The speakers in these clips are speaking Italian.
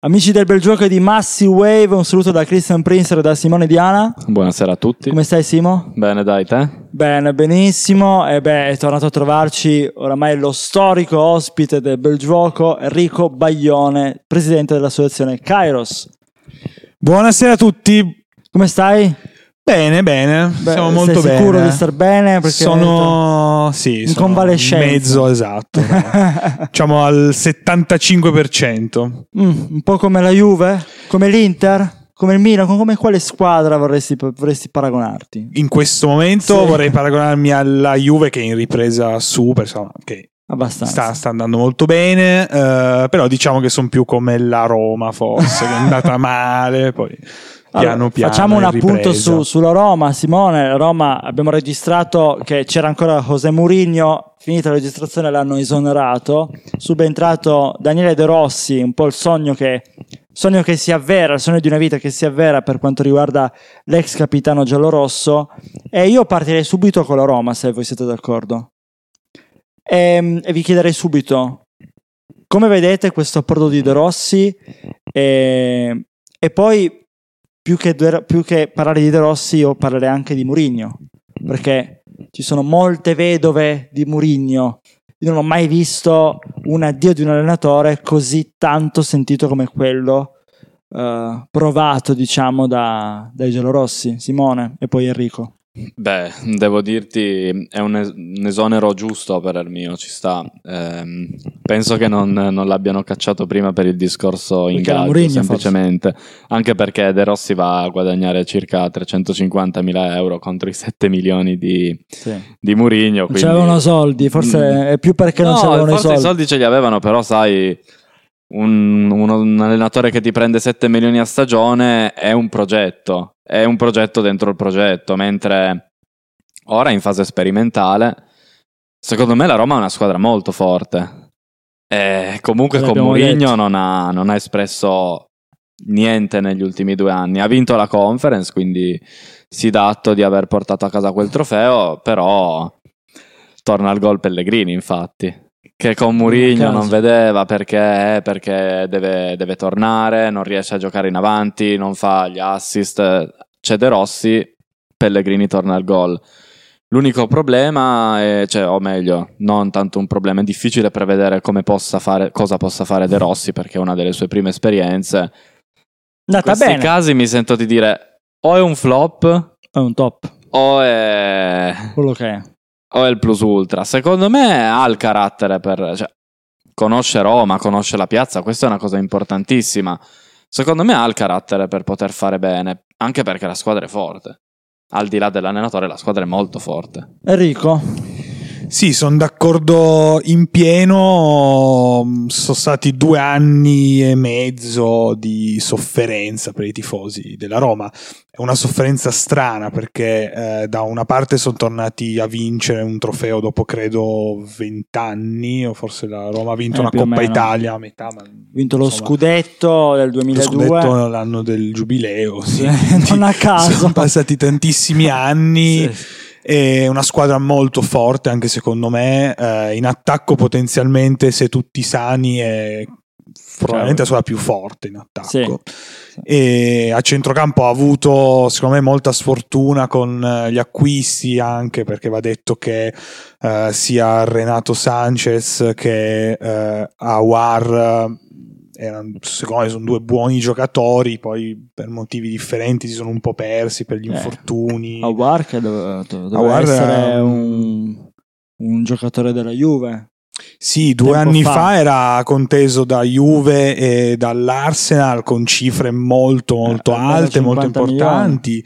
Amici del bel gioco di Massive Wave, un saluto da Christian Prince e da Simone Diana. Buonasera a tutti. Come stai Simo? Bene, dai, te? Bene, benissimo. E beh, è tornato a trovarci oramai lo storico ospite del bel gioco, Enrico Baglione, presidente dell'associazione Kairos. Buonasera a tutti. Come stai? Bene, bene, Beh, siamo molto bene. sicuro di star bene? Perché sono sì, in sono convalescenza. Mezzo esatto. diciamo al 75%. Mm, un po' come la Juve? Come l'Inter? Come il Milan? Come quale squadra vorresti, vorresti paragonarti? In questo momento Sì. vorrei paragonarmi alla Juve che è in ripresa super, insomma, che Abbastanza. sta, sta andando molto bene, eh, però diciamo che sono più come la Roma forse, che è andata male, poi piano piano facciamo un appunto su- sulla Roma, Simone. Roma abbiamo registrato che c'era ancora José Mourinho, finita la registrazione l'hanno esonerato, subentrato Daniele De Rossi, un po' il sogno che, sogno che si avvera, il sogno di una vita che si avvera per quanto riguarda l'ex capitano giallorosso. E io partirei subito con la Roma, se voi siete d'accordo. E, e vi chiederei subito come vedete questo approdo di De Rossi e, e poi più che, più che parlare di De Rossi io parlerei anche di Mourinho perché ci sono molte vedove di Mourinho. Io non ho mai visto un addio di un allenatore così tanto sentito come quello eh, provato diciamo da, dai giallorossi Simone e poi Enrico Beh, devo dirti, è un, es- un esonero giusto per il mio, ci sta. Ehm, penso che non, non l'abbiano cacciato prima per il discorso ingaggio, Mourinho, semplicemente. Anche perché De Rossi va a guadagnare circa 350 mila euro contro i 7 milioni di, sì. di Mourinho. non quindi- c'avevano soldi forse Mm. è più perché non No, c'avevano i forse soldi, i soldi ce li avevano, però sai, un, uno- un allenatore che ti prende 7 milioni a stagione è un progetto, è un progetto dentro il progetto, mentre ora in fase sperimentale, secondo me la Roma è una squadra molto forte. E comunque con Mourinho non ha, non ha espresso niente negli ultimi due anni. Ha vinto la conference, quindi si dà atto di aver portato a casa quel trofeo, però torna al gol Pellegrini, infatti. Che con Mourinho caso. non vedeva perché, perché deve, deve tornare, non riesce a giocare in avanti, non fa gli assist. C'è De Rossi, Pellegrini torna al gol. L'unico problema è, cioè, o meglio, non tanto un problema, è difficile prevedere come possa fare, cosa possa fare De Rossi perché è una delle sue prime esperienze. In andata questi bene casi mi sento di dire o è un flop è un top o è, quello che è o è il plus ultra. Secondo me ha il carattere per... Cioè, conosce Roma, conosce la piazza, questa è una cosa importantissima. Secondo me ha il carattere per poter fare bene, anche perché la squadra è forte. Al di là dell'allenatore, la squadra è molto forte. Enrico Sì, sono d'accordo in pieno. Sono stati due anni e mezzo di sofferenza per i tifosi della Roma. È una sofferenza strana perché eh, da una parte sono tornati a vincere un trofeo dopo credo vent'anni, o forse la Roma ha vinto Eh, una Coppa. Italia a metà. Ma ha vinto lo insomma, scudetto del lo 2002 scudetto l'anno del giubileo. Sì. non a caso Sono passati tantissimi anni. Sì. È una squadra molto forte, anche secondo me. eh, in attacco, potenzialmente, se tutti sani, è probabilmente la squadra più forte in attacco. Sì. E a centrocampo ha avuto, secondo me, molta sfortuna con eh, gli acquisti, anche perché va detto che eh, sia Renato Sanchez che eh, Awar. Eh, erano, secondo me sono due buoni giocatori, poi per motivi differenti si sono un po' persi per gli Eh, infortuni. Aguar che dove- doveva Aouar essere è un, un giocatore della Juve Sì, due anni fa. fa. era conteso da Juve e dall'Arsenal con cifre molto molto Eh, alte, molto 50 importanti.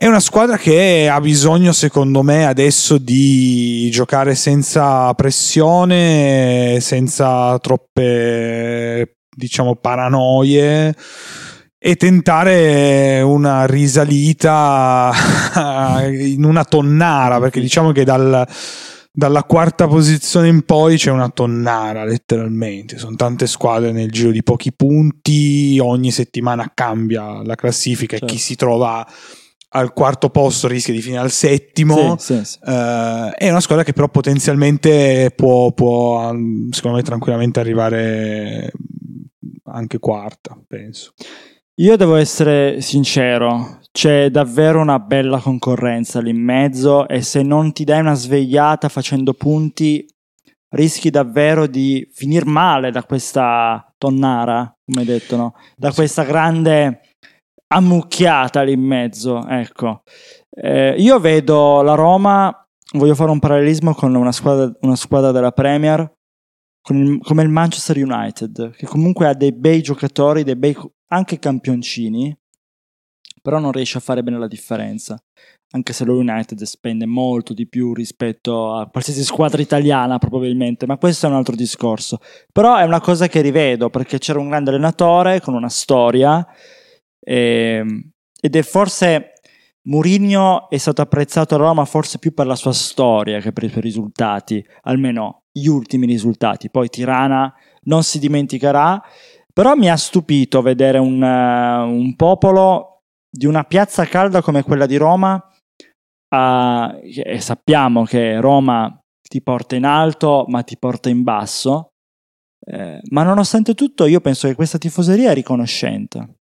È una squadra che ha bisogno, secondo me, adesso di giocare senza pressione, senza troppe, diciamo, paranoie e tentare una risalita in una tonnara, perché diciamo che dal, dalla quarta posizione in poi c'è una tonnara letteralmente, sono tante squadre nel giro di pochi punti, ogni settimana cambia la classifica Certo. e chi si trova al quarto posto rischia di finire al settimo. Sì, sì, sì. Eh, è una squadra che però potenzialmente può, può, um, secondo me, tranquillamente arrivare anche quarta, penso. Io devo essere sincero, c'è davvero una bella concorrenza lì in mezzo e se non ti dai una svegliata facendo punti rischi davvero di finire male da questa tonnara, come detto, no? da questa grande ammucchiata lì in mezzo. Ecco. Eh, io vedo la Roma, voglio fare un parallelismo con una squadra, una squadra della Premier, il, come il Manchester United, che comunque ha dei bei giocatori, dei bei anche campioncini, però non riesce a fare bene la differenza. Anche se lo United spende molto di più rispetto a qualsiasi squadra italiana, probabilmente, ma questo è un altro discorso. Però è una cosa che rivedo perché c'era un grande allenatore con una storia e, ehm, ed è forse Mourinho è stato apprezzato a Roma forse più per la sua storia che per i suoi risultati, almeno gli ultimi risultati. Poi Tirana non si dimenticherà, però mi ha stupito vedere un, uh, un popolo di una piazza calda come quella di Roma, uh, e sappiamo che Roma ti porta in alto ma ti porta in basso, eh, ma nonostante tutto io penso che questa tifoseria è riconoscente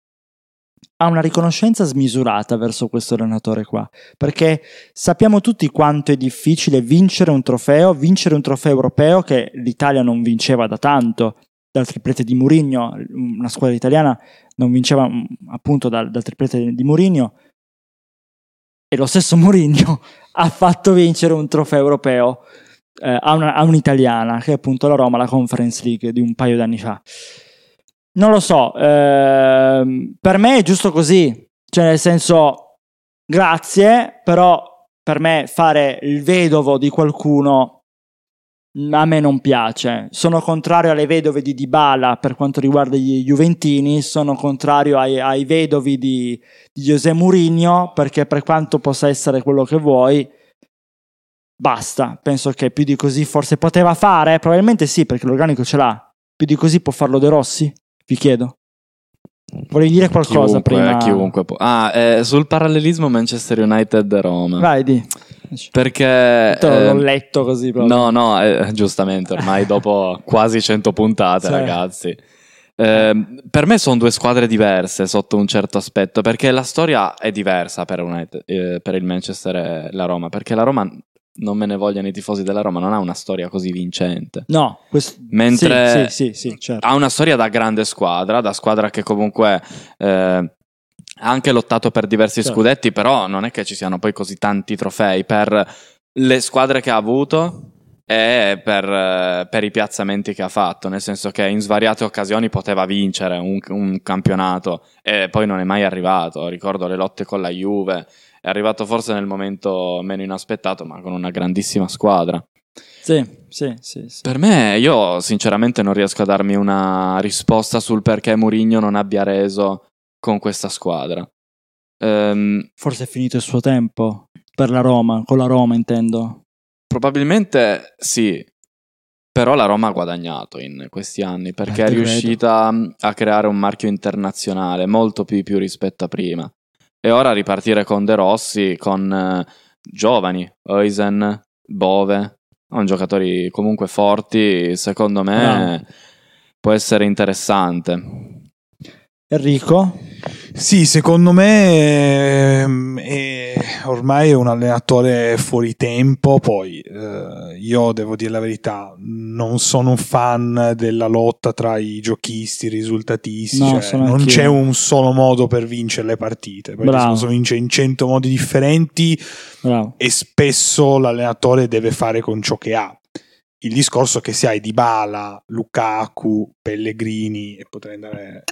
ha una riconoscenza smisurata verso questo allenatore qua, perché sappiamo tutti quanto è difficile vincere un trofeo, vincere un trofeo europeo che l'Italia non vinceva da tanto, dal triplete di Mourinho, una squadra italiana non vinceva mm, appunto dal, dal triplete di Mourinho, e lo stesso Mourinho ha fatto vincere un trofeo europeo eh, a, una, a un'italiana, che è appunto la Roma, la Conference League di un paio d'anni fa. Non lo so, ehm, per me è giusto così, cioè nel senso, grazie, però per me fare il vedovo di qualcuno a me non piace. Sono contrario alle vedove di Dybala per quanto riguarda gli Juventini, sono contrario ai, ai vedovi di, di José Mourinho perché per quanto possa essere quello che vuoi, basta. Penso che più di così forse poteva fare, probabilmente sì perché l'organico ce l'ha. Più di così può farlo De Rossi? Vi chiedo. Volevi dire qualcosa chiunque, prima? Chiunque può. Ah, eh, sul parallelismo Manchester United-Roma. Vai, di. Perché... L'ho eh, letto così proprio. No, no, eh, giustamente, ormai dopo quasi 100 puntate, sì. ragazzi. Eh, per me sono due squadre diverse sotto un certo aspetto, perché la storia è diversa per, United, eh, per il Manchester e la Roma, perché la Roma non me ne vogliano i tifosi della Roma, non ha una storia così vincente. No, quest- mentre sì, sì, sì, certo. ha una storia da grande squadra, da squadra che comunque eh, ha anche lottato per diversi certo. scudetti, però non è che ci siano poi così tanti trofei per le squadre che ha avuto e per, per, i piazzamenti che ha fatto, nel senso che in svariate occasioni poteva vincere un, un campionato e poi non è mai arrivato. Ricordo le lotte con la Juve è arrivato forse nel momento meno inaspettato, ma con una grandissima squadra. Sì, sì, sì, sì, Per me, io sinceramente non riesco a darmi una risposta sul perché Mourinho non abbia reso con questa squadra. Um, Forse è finito il suo tempo per la Roma, con la Roma intendo. Probabilmente sì, però la Roma ha guadagnato in questi anni perché eh, è riuscita credo. a creare un marchio internazionale molto più, più rispetto a prima. E ora ripartire con De Rossi, con eh, giovani, Eisen, Bove, sono giocatori comunque forti, secondo me no. può essere interessante. Enrico? Sì, secondo me ehm, è, ormai è un allenatore fuori tempo, poi eh, io devo dire la verità, non sono un fan della lotta tra i giochisti, i risultatisti, no, cioè, non anch'io. c'è un solo modo per vincere le partite, perché Bravo. si vince in cento modi differenti Bravo. e spesso l'allenatore deve fare con ciò che ha. Il discorso che se hai Dybala, Lukaku, Pellegrini e potrei andare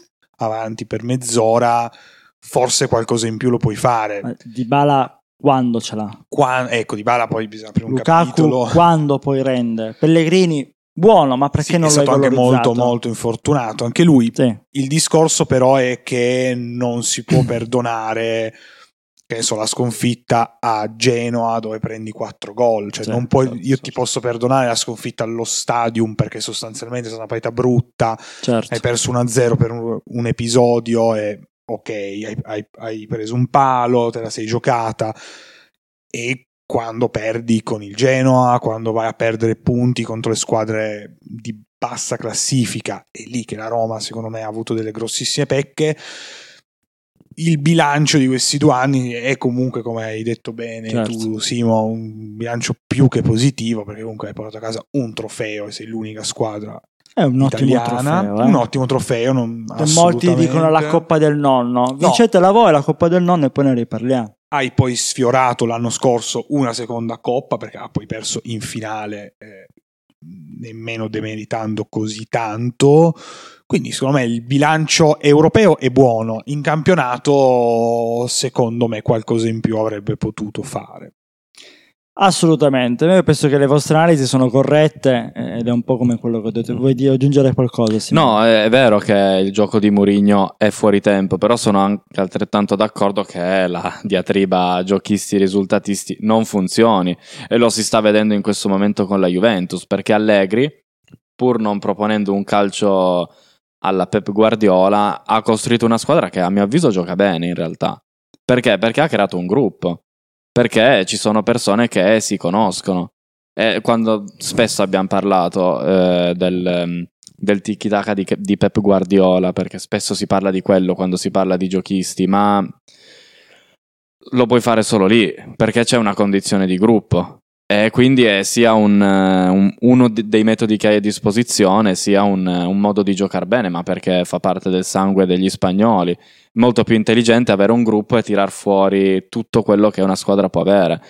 avanti per mezz'ora, forse qualcosa in più lo puoi fare. Di Bala quando ce l'ha? Qua, ecco, Di Bala poi bisogna aprire un Lukaku capitolo. quando poi rende? Pellegrini buono, ma perché sì, non è stato anche molto molto infortunato anche lui. Sì. Il discorso però è che non si può perdonare che so, la sconfitta a Genoa dove prendi 4 gol. Cioè, certo, puoi, certo, io certo. ti posso perdonare la sconfitta allo stadium perché sostanzialmente è stata una partita brutta. Certo. Hai perso 1-0 per un, un episodio e ok, hai, hai, hai, preso un palo, te la sei giocata. E quando perdi con il Genoa, quando vai a perdere punti contro le squadre di bassa classifica, è lì che la Roma secondo me ha avuto delle grossissime pecche. Il bilancio di questi due anni è comunque, come hai detto bene Certo. tu, Simo, un bilancio più che positivo perché comunque hai portato a casa un trofeo e sei l'unica squadra È un ottimo italiana. trofeo. eh. Un ottimo trofeo. Non, molti dicono la Coppa del Nonno. Vincetela voi la Coppa del Nonno e poi ne riparliamo. Hai poi sfiorato l'anno scorso una seconda coppa perché ha poi perso in finale, eh, nemmeno demeritando così tanto. Quindi, secondo me, il bilancio europeo è buono. In campionato, secondo me, qualcosa in più avrebbe potuto fare. Assolutamente, io penso che le vostre analisi sono corrette eh, ed è un po' come quello che ho detto. Vuoi aggiungere qualcosa? Simone? No, è vero che il gioco di Mourinho è fuori tempo, però sono anche altrettanto d'accordo che la diatriba giochisti-risultatisti non funzioni e lo si sta vedendo in questo momento con la Juventus, perché Allegri, pur non proponendo un calcio alla Pep Guardiola, ha costruito una squadra che a mio avviso gioca bene in realtà. Perché? Perché ha creato un gruppo, perché ci sono persone che si conoscono. E quando spesso abbiamo parlato eh, del, ehm, del tiki-taka di, di Pep Guardiola, perché spesso si parla di quello quando si parla di giochisti, ma lo puoi fare solo lì, perché c'è una condizione di gruppo. E quindi è sia un, eh, un- uno de- dei metodi che hai a disposizione, sia un, un modo di giocare bene, ma perché fa parte del sangue degli spagnoli. Molto più intelligente avere un gruppo e tirar fuori tutto quello che una squadra può avere.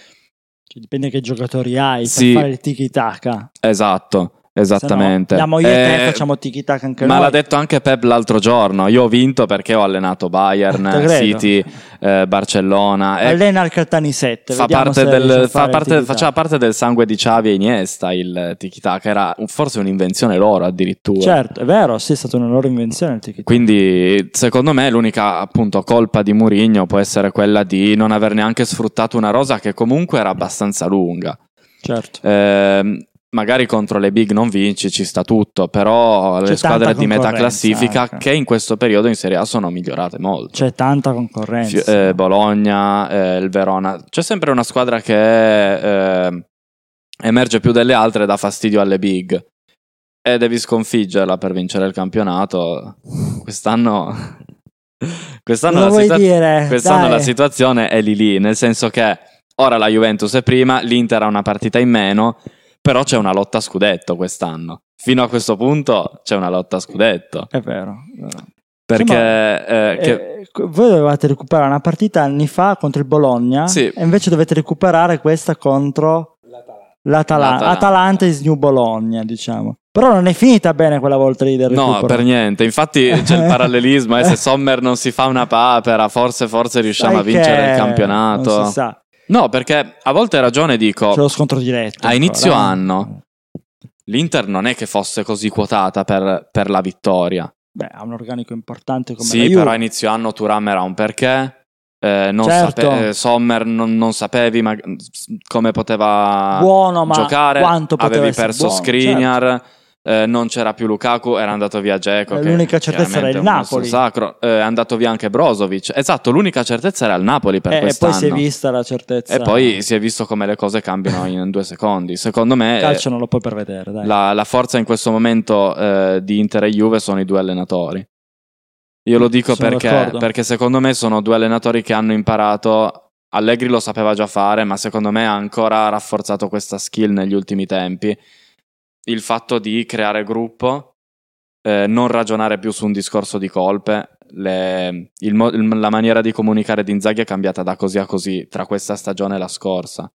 Cioè, dipende che giocatori hai Sì. per fare il tiki-taka. Esatto, esattamente. Andiamo io e te Eh, facciamo tiki-taka anche Ma noi. l'ha detto anche Pep l'altro giorno. Io ho vinto perché ho allenato Bayern, Te. City, eh, Barcellona. Allena il Caltani 7. fa parte del, fa parte- faceva parte del sangue di Xavi e Iniesta il tiki-taka. Era un- forse un'invenzione loro addirittura. Certo, è vero, sì, è stata una loro invenzione il tiki-taka. Quindi, secondo me, l'unica appunto colpa di Mourinho può essere quella di non aver neanche sfruttato una rosa che comunque era abbastanza lunga. Certo. Ehm, magari contro le big non vinci, ci sta tutto, però C'è le squadre di metà classifica ecco. che in questo periodo in Serie A sono migliorate molto. C'è tanta concorrenza. Fi- eh, Bologna, eh, il Verona, c'è sempre una squadra che eh, emerge più delle altre e dà fastidio alle big. E devi sconfiggerla per vincere il campionato. Quest'anno, quest'anno, la, situa- dire? quest'anno la situazione è lì lì, nel senso che ora la Juventus è prima, l'Inter ha una partita in meno, però c'è una lotta a scudetto quest'anno. Fino a questo punto c'è una lotta a scudetto. È vero. è vero. Perché eh, che- Eh, voi dovevate recuperare una partita anni fa contro il Bologna Sì. e invece dovete recuperare questa contro l'Atalanta. L'Atalanta. Atalanta is New Bologna, diciamo. Però non è finita bene quella volta lì del No, recupero. per niente. Infatti c'è il parallelismo. E se Sommer non si fa una papera, forse, forse riusciamo Sai a vincere il campionato. Non si sa, No, perché a volte hai ragione, dico. c'è lo scontro diretto. A inizio eh. anno. L'Inter non è che fosse così quotata per, per la vittoria. Beh, ha un organico importante come Sì, però a inizio anno Turam era un perché. eh, non Certo. sape- eh, Sommer non, non sapevi ma- come poteva buono, ma giocare. quanto poteva Avevi perso buono, Skriniar. Eh, non c'era più Lukaku, era andato via Dzeko. Eh, l'unica certezza era il Napoli. Sacro. Eh, è andato via anche Brozovic. Esatto, l'unica certezza era il Napoli per Eh, e quest'anno. poi si è vista la certezza. E poi si è visto come le cose cambiano in due secondi. Secondo me Il calcio non lo puoi prevedere, dai. la, la forza in questo momento eh, di Inter e Juve sono i due allenatori. Io lo dico perché, perché secondo me sono due allenatori che hanno imparato. Allegri lo sapeva già fare, ma secondo me ha ancora rafforzato questa skill negli ultimi tempi. Il fatto di creare gruppo, eh, non ragionare più su un discorso di colpe. le- il la maniera di comunicare di Inzaghi è cambiata da così a così tra questa stagione e la scorsa.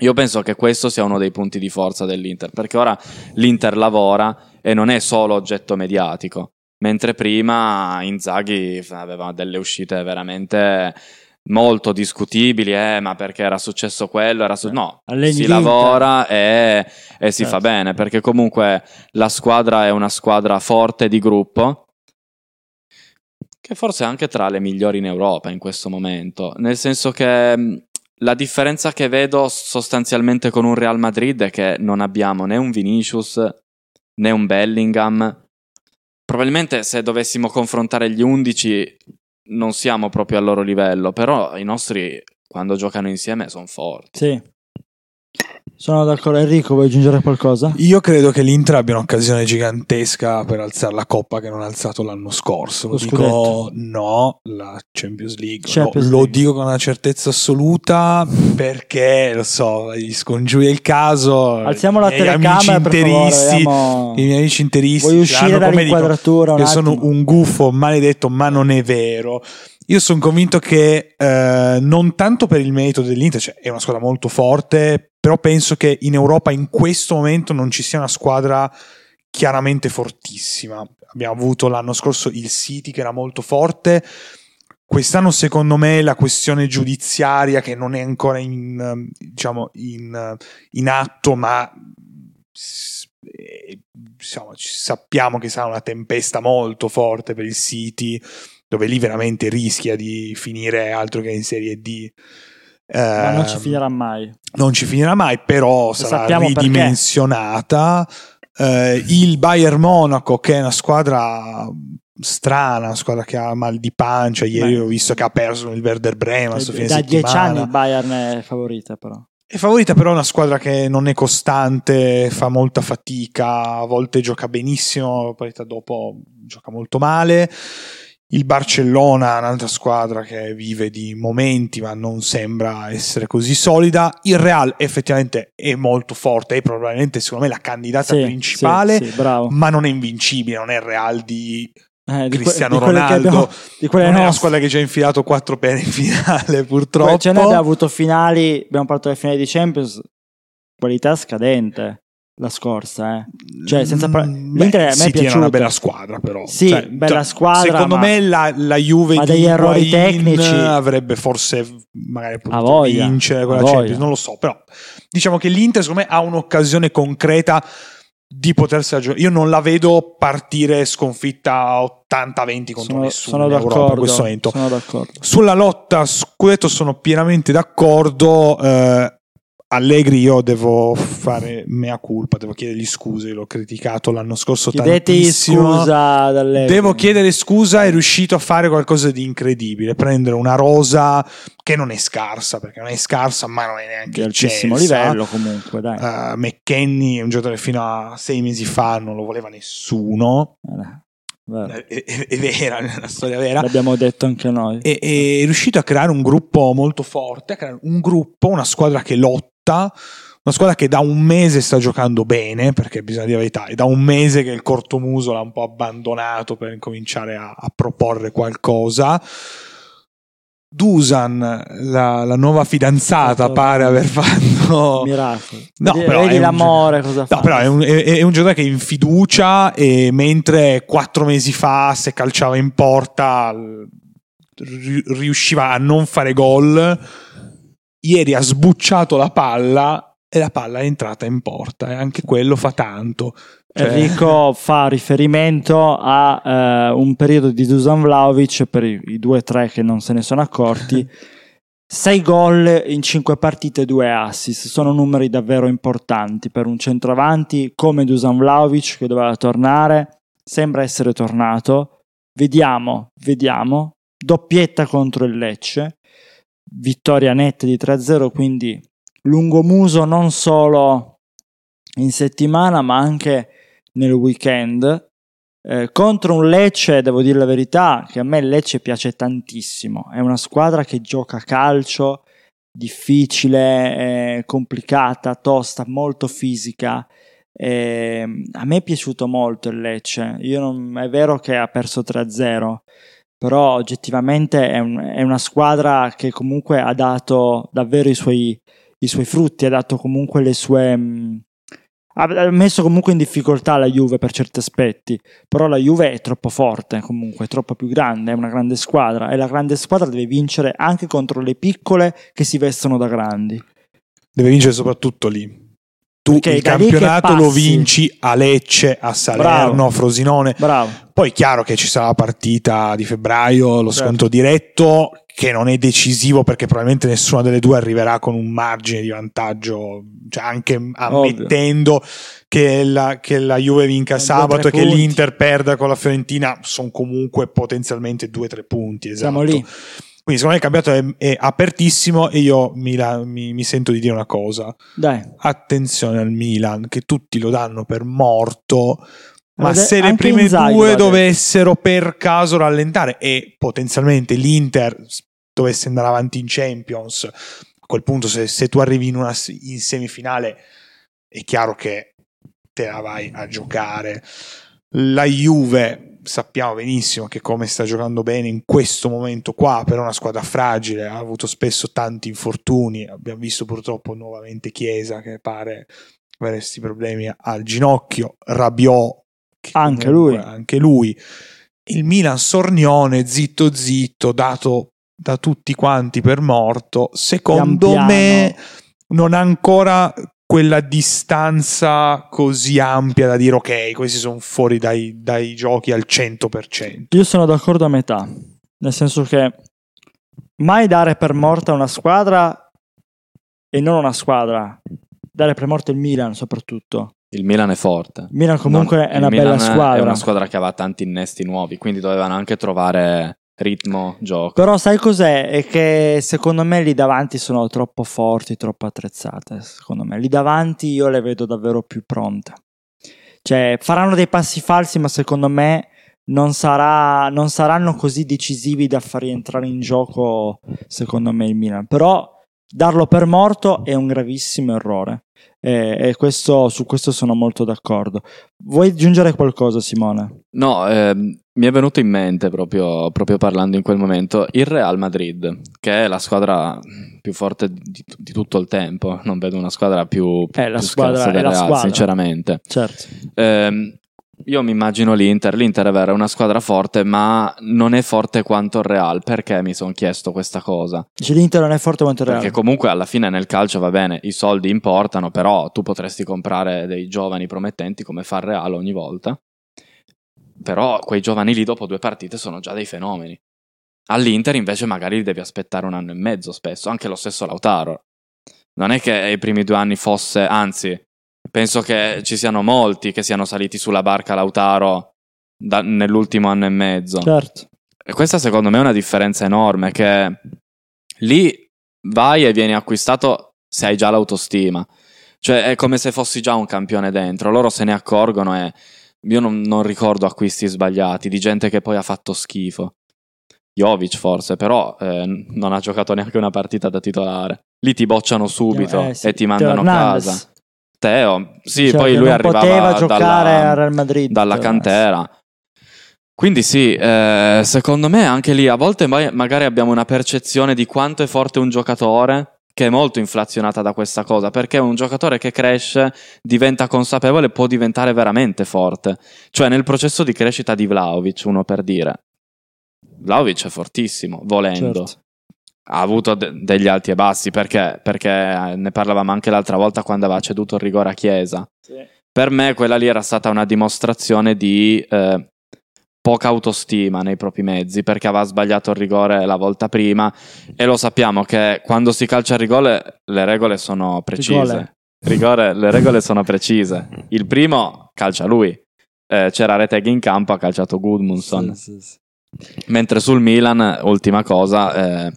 Io penso che questo sia uno dei punti di forza dell'Inter, perché ora l'Inter lavora e non è solo oggetto mediatico, mentre prima Inzaghi aveva delle uscite veramente molto discutibili, eh, ma perché era successo quello, era su- no, Alleni si lavora e, e si Certo. fa bene, perché comunque la squadra è una squadra forte di gruppo, che forse è anche tra le migliori in Europa in questo momento, nel senso che mh, la differenza che vedo sostanzialmente con un Real Madrid è che non abbiamo né un Vinicius né un Bellingham. Probabilmente se dovessimo confrontare gli 11 non siamo proprio al loro livello, però i nostri quando giocano insieme sono forti. Sì. Sono d'accordo. Enrico, vuoi aggiungere qualcosa? Io credo che l'Inter abbia un'occasione gigantesca per alzare la coppa che non ha alzato l'anno scorso. Lo, Lo dico no, la Champions League. Champions lo, lo League. dico con una certezza assoluta perché, lo so, gli scongiuri il caso. Alziamo la telecamera per favore. vediamo- I miei amici interisti Vuoi uscire dall'inquadratura un che sono un gufo maledetto, ma non è vero. Io sono convinto che eh, non tanto per il merito dell'Inter, cioè è una squadra molto forte, però penso che in Europa in questo momento non ci sia una squadra chiaramente fortissima. Abbiamo avuto l'anno scorso il City che era molto forte. Quest'anno, secondo me, la questione giudiziaria che non è ancora in, diciamo, in, in atto, ma eh, diciamo, ci- sappiamo che sarà una tempesta molto forte per il City, dove lì veramente rischia di finire altro che in Serie D. Ma non ci Ehm, finirà mai. non ci finirà mai, però sarà sappiamo perché. ridimensionata. Eh, il Bayern Monaco, che è una squadra strana, una squadra che ha mal di pancia. Ieri Beh. ho visto che ha perso il Werder Bremen. questo fine da dieci anni il Bayern è favorita, però. È favorita, però una squadra che non è costante, fa molta fatica, a volte gioca benissimo, poi dopo gioca molto male. Il Barcellona un'altra squadra che vive di momenti, ma non sembra essere così solida. Il Real effettivamente è molto forte, è probabilmente secondo me la candidata Sì, principale, sì, sì, bravo. ma non è invincibile, non è il Real di Eh, di que- Cristiano di quelle che Ronaldo. abbiamo- di non è una squadra che ci ha infilato quattro pene in finale, purtroppo. Ce ne abbiamo avuto finali, abbiamo parlato delle finali di Champions, qualità scadente la scorsa, eh. Cioè, senza par- Mm, l'Inter a me è era piaciuto. una bella squadra, però. Sì, Cioè, bella cioè, squadra, Secondo ma- me la, la Juve ma di degli errori tecnici- avrebbe forse magari potuto voglia, vincere quella. Champions, non lo so, però diciamo che l'Inter secondo me ha un'occasione concreta di potersela giocare. Io non la vedo partire sconfitta 80-20 contro Sono, nessuno sono in Europa d'accordo. in questo momento. Sono d'accordo. Sulla lotta scudetto sono pienamente d'accordo. eh, Allegri io devo fare mea culpa, devo chiedergli scuse, l'ho criticato l'anno scorso Chiedetegli tantissimo. scusa dalle... Devo chiedere scusa, è riuscito a fare qualcosa di incredibile, prendere una rosa che non è scarsa, perché non è scarsa, ma non è neanche di altissimo livello comunque, dai. Uh, McKenny è un giocatore fino a sei mesi fa non lo voleva nessuno, Eh, vero. è, è- è vera, è una storia vera. L'abbiamo detto anche noi. E è riuscito a creare un gruppo molto forte, a creare un gruppo, una squadra che lotta, una squadra che da un mese sta giocando bene, perché bisogna dire la verità, è da un mese che il cortomuso l'ha un po' abbandonato per incominciare a, a proporre qualcosa. Dusan, la, la nuova fidanzata, Fatto- pare aver fatto... Miracolo. No, vedi, però è un l'amore cosa fa. No, però è un, è- è un giocatore che è in fiducia e mentre quattro mesi fa se calciava in porta riusciva a non fare gol, ieri ha sbucciato la palla e la palla è entrata in porta e anche quello fa tanto. Cioè- Enrico fa riferimento a eh, un periodo di Dusan Vlaovic per i, i due o tre che non se ne sono accorti. 6 gol in 5 partite e 2 assist sono numeri davvero importanti per un centroavanti come Dusan Vlaovic che doveva tornare, sembra essere tornato. Vediamo, vediamo. Doppietta contro il Lecce, vittoria netta di 3-0, quindi lungomuso non solo in settimana ma anche nel weekend. Eh, contro un Lecce, devo dire la verità, che a me il Lecce piace tantissimo. È una squadra che gioca a calcio, difficile, eh, complicata, tosta, molto fisica. Eh, a me è piaciuto molto il Lecce. Non- è vero che ha perso 3-0, però oggettivamente è, un- è una squadra che comunque ha dato davvero i suoi, i suoi frutti, ha dato comunque le sue. mh, ha ha messo comunque in difficoltà la Juve per certi aspetti, però la Juve è troppo forte, comunque è troppo più grande, è una grande squadra e la grande squadra deve vincere anche contro le piccole che si vestono da grandi. Deve vincere soprattutto lì. Tu Perché il campionato lo vinci a Lecce, a Salerno, Bravo. a Frosinone. Bravo. Poi è chiaro che ci sarà la partita di febbraio, lo Certo. scontro diretto, che non è decisivo perché probabilmente nessuna delle due arriverà con un margine di vantaggio, cioè anche ammettendo che la, che la Juve vinca due, sabato e che punti. l'Inter perda con la Fiorentina, sono comunque potenzialmente due o tre punti. Esatto. Siamo lì. Quindi secondo me il campionato è, è apertissimo e io mi, la- mi- mi sento di dire una cosa. Dai, Attenzione al Milan, che tutti lo danno per morto. Ma Ed è- se le prime Inzaghi due dovessero per caso rallentare e potenzialmente l'Inter dovesse andare avanti in Champions, a quel punto se, se tu arrivi in, una, in semifinale è chiaro che te la vai a giocare. La Juve sappiamo benissimo che come sta giocando bene in questo momento qua, per una squadra fragile, ha avuto spesso tanti infortuni, abbiamo visto purtroppo nuovamente Chiesa che pare avere questi problemi al ginocchio, Rabiot che Anche comunque- lui. anche lui. Il Milan sornione, zitto zitto, dato da tutti quanti per morto, secondo Pian me non ha ancora quella distanza così ampia da dire ok, questi sono fuori dai, dai giochi al 100%. io sono d'accordo a metà, nel senso che mai dare per morta una squadra e non una squadra, dare per morta il Milan soprattutto. Il Milan è forte. Il Milan comunque Non- è il una Milan bella squadra. È una squadra che aveva tanti innesti nuovi, quindi dovevano anche trovare ritmo, gioco. Però sai cos'è? È che secondo me lì davanti sono troppo forti, troppo attrezzate. Secondo me lì davanti io le vedo davvero più pronte. Cioè, faranno dei passi falsi, ma secondo me non, sarà- non saranno così decisivi da far rientrare in gioco, secondo me, il Milan. Però darlo per morto è un gravissimo errore. E, e questo- su questo sono molto d'accordo. Vuoi aggiungere qualcosa, Simone? No, ehm, mi è venuto in mente proprio, proprio parlando in quel momento il Real Madrid, che è la squadra più forte di, di tutto il tempo. Non vedo una squadra più, È la più squadra- scarsa è del la Real, squadra. sinceramente. Certo. Ehm, io mi immagino l'Inter. L'Inter è vero, è una squadra forte, ma non è forte quanto il Real. Perché mi sono chiesto questa cosa? Dice l'Inter non è forte quanto il Real. Perché comunque alla fine nel calcio va bene, i soldi importano, però tu potresti comprare dei giovani promettenti come fa il Real ogni volta. Però quei giovani lì dopo due partite sono già dei fenomeni. All'Inter invece magari li devi aspettare un anno e mezzo spesso, anche lo stesso Lautaro. Non è che ai primi due anni fosse, anzi, penso che ci siano molti che siano saliti sulla barca Lautaro da- nell'ultimo anno e mezzo. Certo. E questa secondo me è una differenza enorme che lì vai e vieni acquistato se hai già l'autostima. Cioè è come se fossi già un campione dentro. Loro se ne accorgono e io non, non ricordo acquisti sbagliati di gente che poi ha fatto schifo. Jovic forse, però eh, non ha giocato neanche una partita da titolare. Lì ti bocciano subito Eh, sì. e ti mandano a casa. Teo, sì, Cioè, poi lui arrivava poteva giocare dalla- al Real Madrid dalla Teo cantera. Quindi sì, eh, secondo me anche lì a volte ma- magari abbiamo una percezione di quanto è forte un giocatore che è molto inflazionata da questa cosa, perché un giocatore che cresce, diventa consapevole può diventare veramente forte. Cioè nel processo di crescita di Vlaovic, uno per dire. Vlaovic è fortissimo, volendo. Certo. Ha avuto de- degli alti e bassi, perché? Perché eh, ne parlavamo anche l'altra volta quando aveva ceduto il rigore a Chiesa per me quella lì era stata una dimostrazione di eh, poca autostima nei propri mezzi perché aveva sbagliato il rigore la volta prima e lo sappiamo che quando si calcia il rigore le regole sono precise. Rigore. Rigore, le regole sono precise. Il primo calcia lui. Eh, c'era Reteghi in campo, ha calciato Gudmundsson. Sì, sì, sì. Mentre sul Milan, ultima cosa, eh,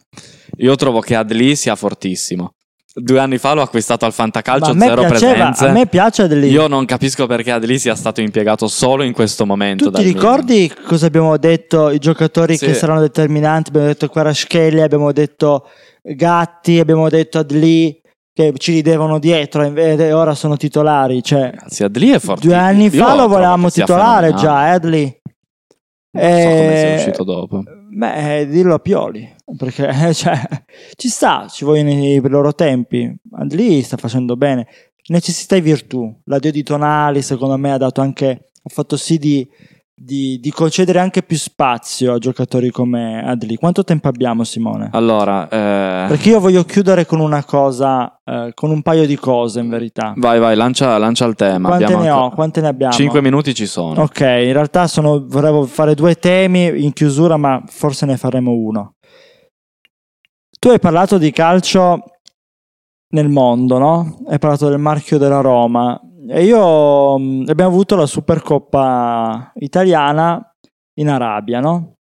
io trovo che Adli sia fortissimo. Due anni fa l'ho acquistato al Fantacalcio, zero piaceva, presenze. a me piace delle... Io non capisco perché Adli sia stato impiegato solo in questo momento. Tu ti dal Milan. ricordi cosa abbiamo detto? I giocatori Sì. che saranno determinanti? Abbiamo detto Kvaratskhelia, abbiamo detto Gatti, abbiamo detto Adli che ci ridevano dietro e ora sono titolari. Cioè, Ragazzi, Adli è forte. due anni fa lo volevamo titolare già. già, eh, Adli. Non so come sia Eh, uscito dopo. Beh, eh, dillo a Pioli, perché eh, cioè, ci sta, ci vogliono i i loro tempi. Lì sta facendo bene. Necessità e virtù. L'addio di Tonali, secondo me, ha dato anche, ha fatto sì di, di- di concedere anche più spazio a giocatori come Adli. Quanto tempo abbiamo, Simone? Allora, eh, Perché io voglio chiudere con una cosa, eh, con un paio di cose in verità. vai, vai, lancia, lancia il tema. Quante Abbiamo ne ho? Quante ne abbiamo? Cinque minuti ci sono. Ok, in realtà sono, vorrei fare due temi in chiusura, ma forse ne faremo uno. Tu hai parlato di calcio nel mondo, no? Hai parlato del marchio della Roma. E io mh, abbiamo avuto la Supercoppa italiana in Arabia, no?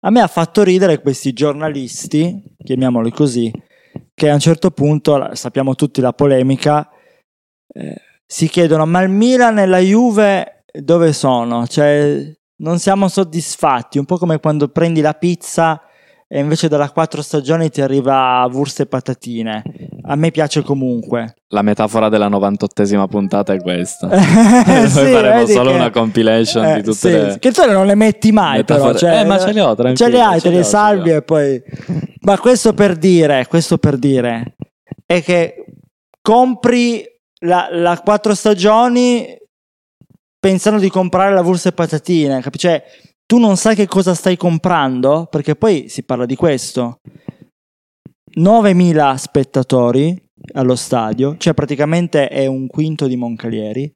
A me ha fatto ridere questi giornalisti, chiamiamoli così, che a un certo punto, sappiamo tutti la polemica, eh, si chiedono ma il Milan e la Juve dove sono? Cioè, non siamo soddisfatti, un po' come quando prendi la pizza e invece dalla quattro stagioni ti arriva Wurst e patatine. A me piace comunque. La metafora della 98esima puntata è questa. Noi sì, faremo solo che- una compilation eh, di tutte sì, le... Che tu non le metti mai, Metafore- però. Cioè, Eh, ma ce le ho, tranquillo, Ce le hai, ce te le salvi e poi. Ma questo per dire, questo per dire è che compri la, la quattro stagioni pensando di comprare la Wurst e patatine, capi? Cioè, tu non sai che cosa stai comprando, perché poi si parla di questo. 9.000 spettatori allo stadio, cioè praticamente è un quinto di Moncalieri,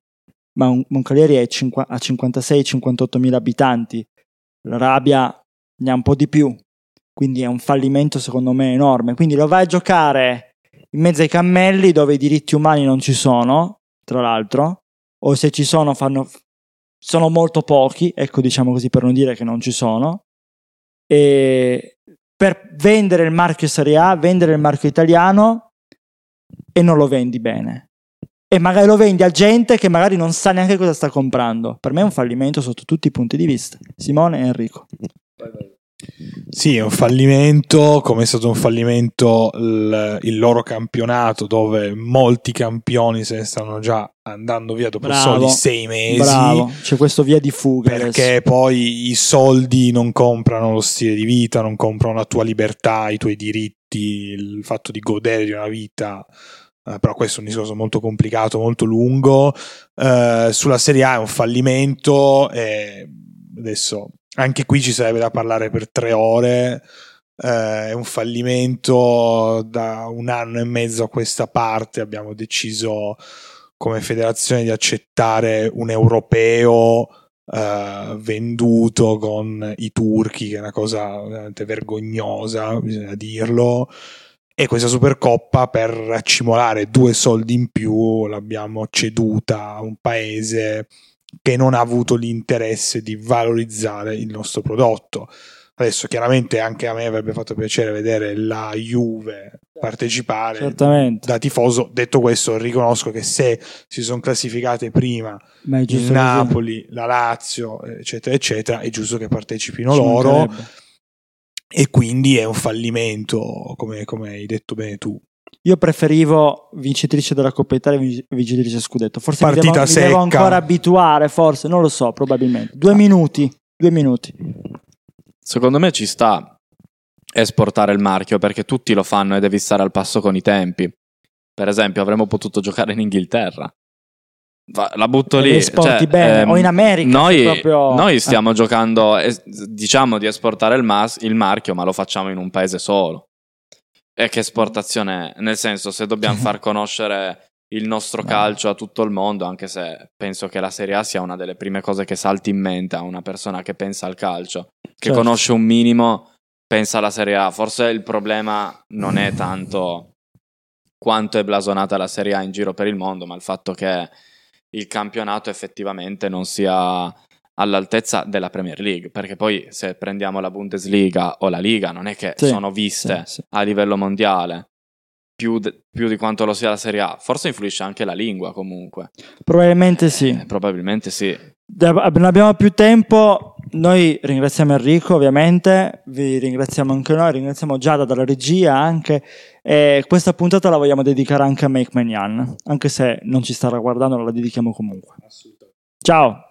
ma un- Moncalieri è cinqua- ha 56-58 mila abitanti, l'Arabia ne ha un po' di più, quindi è un fallimento secondo me enorme. Quindi lo vai a giocare in mezzo ai cammelli dove i diritti umani non ci sono, tra l'altro, o se ci sono fanno, sono molto pochi, ecco diciamo così per non dire che non ci sono, e per vendere il marchio Serie A, vendere il marchio italiano e non lo vendi bene. E magari lo vendi a gente che magari non sa neanche cosa sta comprando. Per me è un fallimento sotto tutti i punti di vista. Simone e Enrico. Sì, è un fallimento, come è stato un fallimento il, il loro campionato dove molti campioni se ne stanno già andando via dopo Bravo. soli sei mesi. Bravo, c'è questo via di fuga. Perché adesso. poi i soldi non comprano lo stile di vita, non comprano la tua libertà, i tuoi diritti, il fatto di godere di una vita. Eh, però questo è un discorso molto complicato, molto lungo. Eh, sulla Serie A è un fallimento. E adesso anche qui ci sarebbe da parlare per tre ore. Eh, è un fallimento da un anno e mezzo a questa parte. Abbiamo deciso come federazione di accettare un europeo eh, venduto con i turchi, che è una cosa veramente vergognosa, bisogna dirlo. E questa Supercoppa per raccimolare due soldi in più l'abbiamo ceduta a un paese che non ha avuto l'interesse di valorizzare il nostro prodotto. Adesso chiaramente anche a me avrebbe fatto piacere vedere la Juve partecipare Certamente. da tifoso. Detto questo, riconosco che se si sono classificate prima il giusto così. Napoli, la Lazio, eccetera, eccetera, è giusto che partecipino Ci loro e quindi è un fallimento, come, come hai detto bene tu. Io preferivo vincitrice della Coppa Italia e vinc- vincitrice scudetto. Forse mi Partita devo, mi secca. devo ancora abituare, forse, non lo so, probabilmente. Due Ah. minuti, due minuti. Secondo me ci sta esportare il marchio perché tutti lo fanno e devi stare al passo con i tempi. Per esempio, avremmo potuto giocare in Inghilterra. La butto lì. esporti cioè, bene, ehm, o in America, Noi, proprio- noi stiamo giocando, es- diciamo di esportare il, mas- il marchio, ma lo facciamo in un paese solo. E che esportazione è? Nel senso, se dobbiamo far conoscere il nostro No. calcio a tutto il mondo, anche se penso che la Serie A sia una delle prime cose che salti in mente a una persona che pensa al calcio, che Certo. conosce un minimo, pensa alla Serie A. Forse il problema non è tanto quanto è blasonata la Serie A in giro per il mondo, ma il fatto che il campionato effettivamente non sia all'altezza della Premier League, perché poi se prendiamo la Bundesliga o la Liga non è che Sì, sono viste sì, sì. a livello mondiale più, de- più di quanto lo sia la Serie A. Forse influisce anche la lingua comunque. Probabilmente sì. Eh, probabilmente sì. Da- Non abbiamo più tempo. Noi ringraziamo Enrico, ovviamente. Vi ringraziamo anche noi. Ringraziamo Giada dalla regia anche. E questa puntata la vogliamo dedicare anche a Make Manyan. Anche se non ci starà guardando, la dedichiamo comunque. Ciao.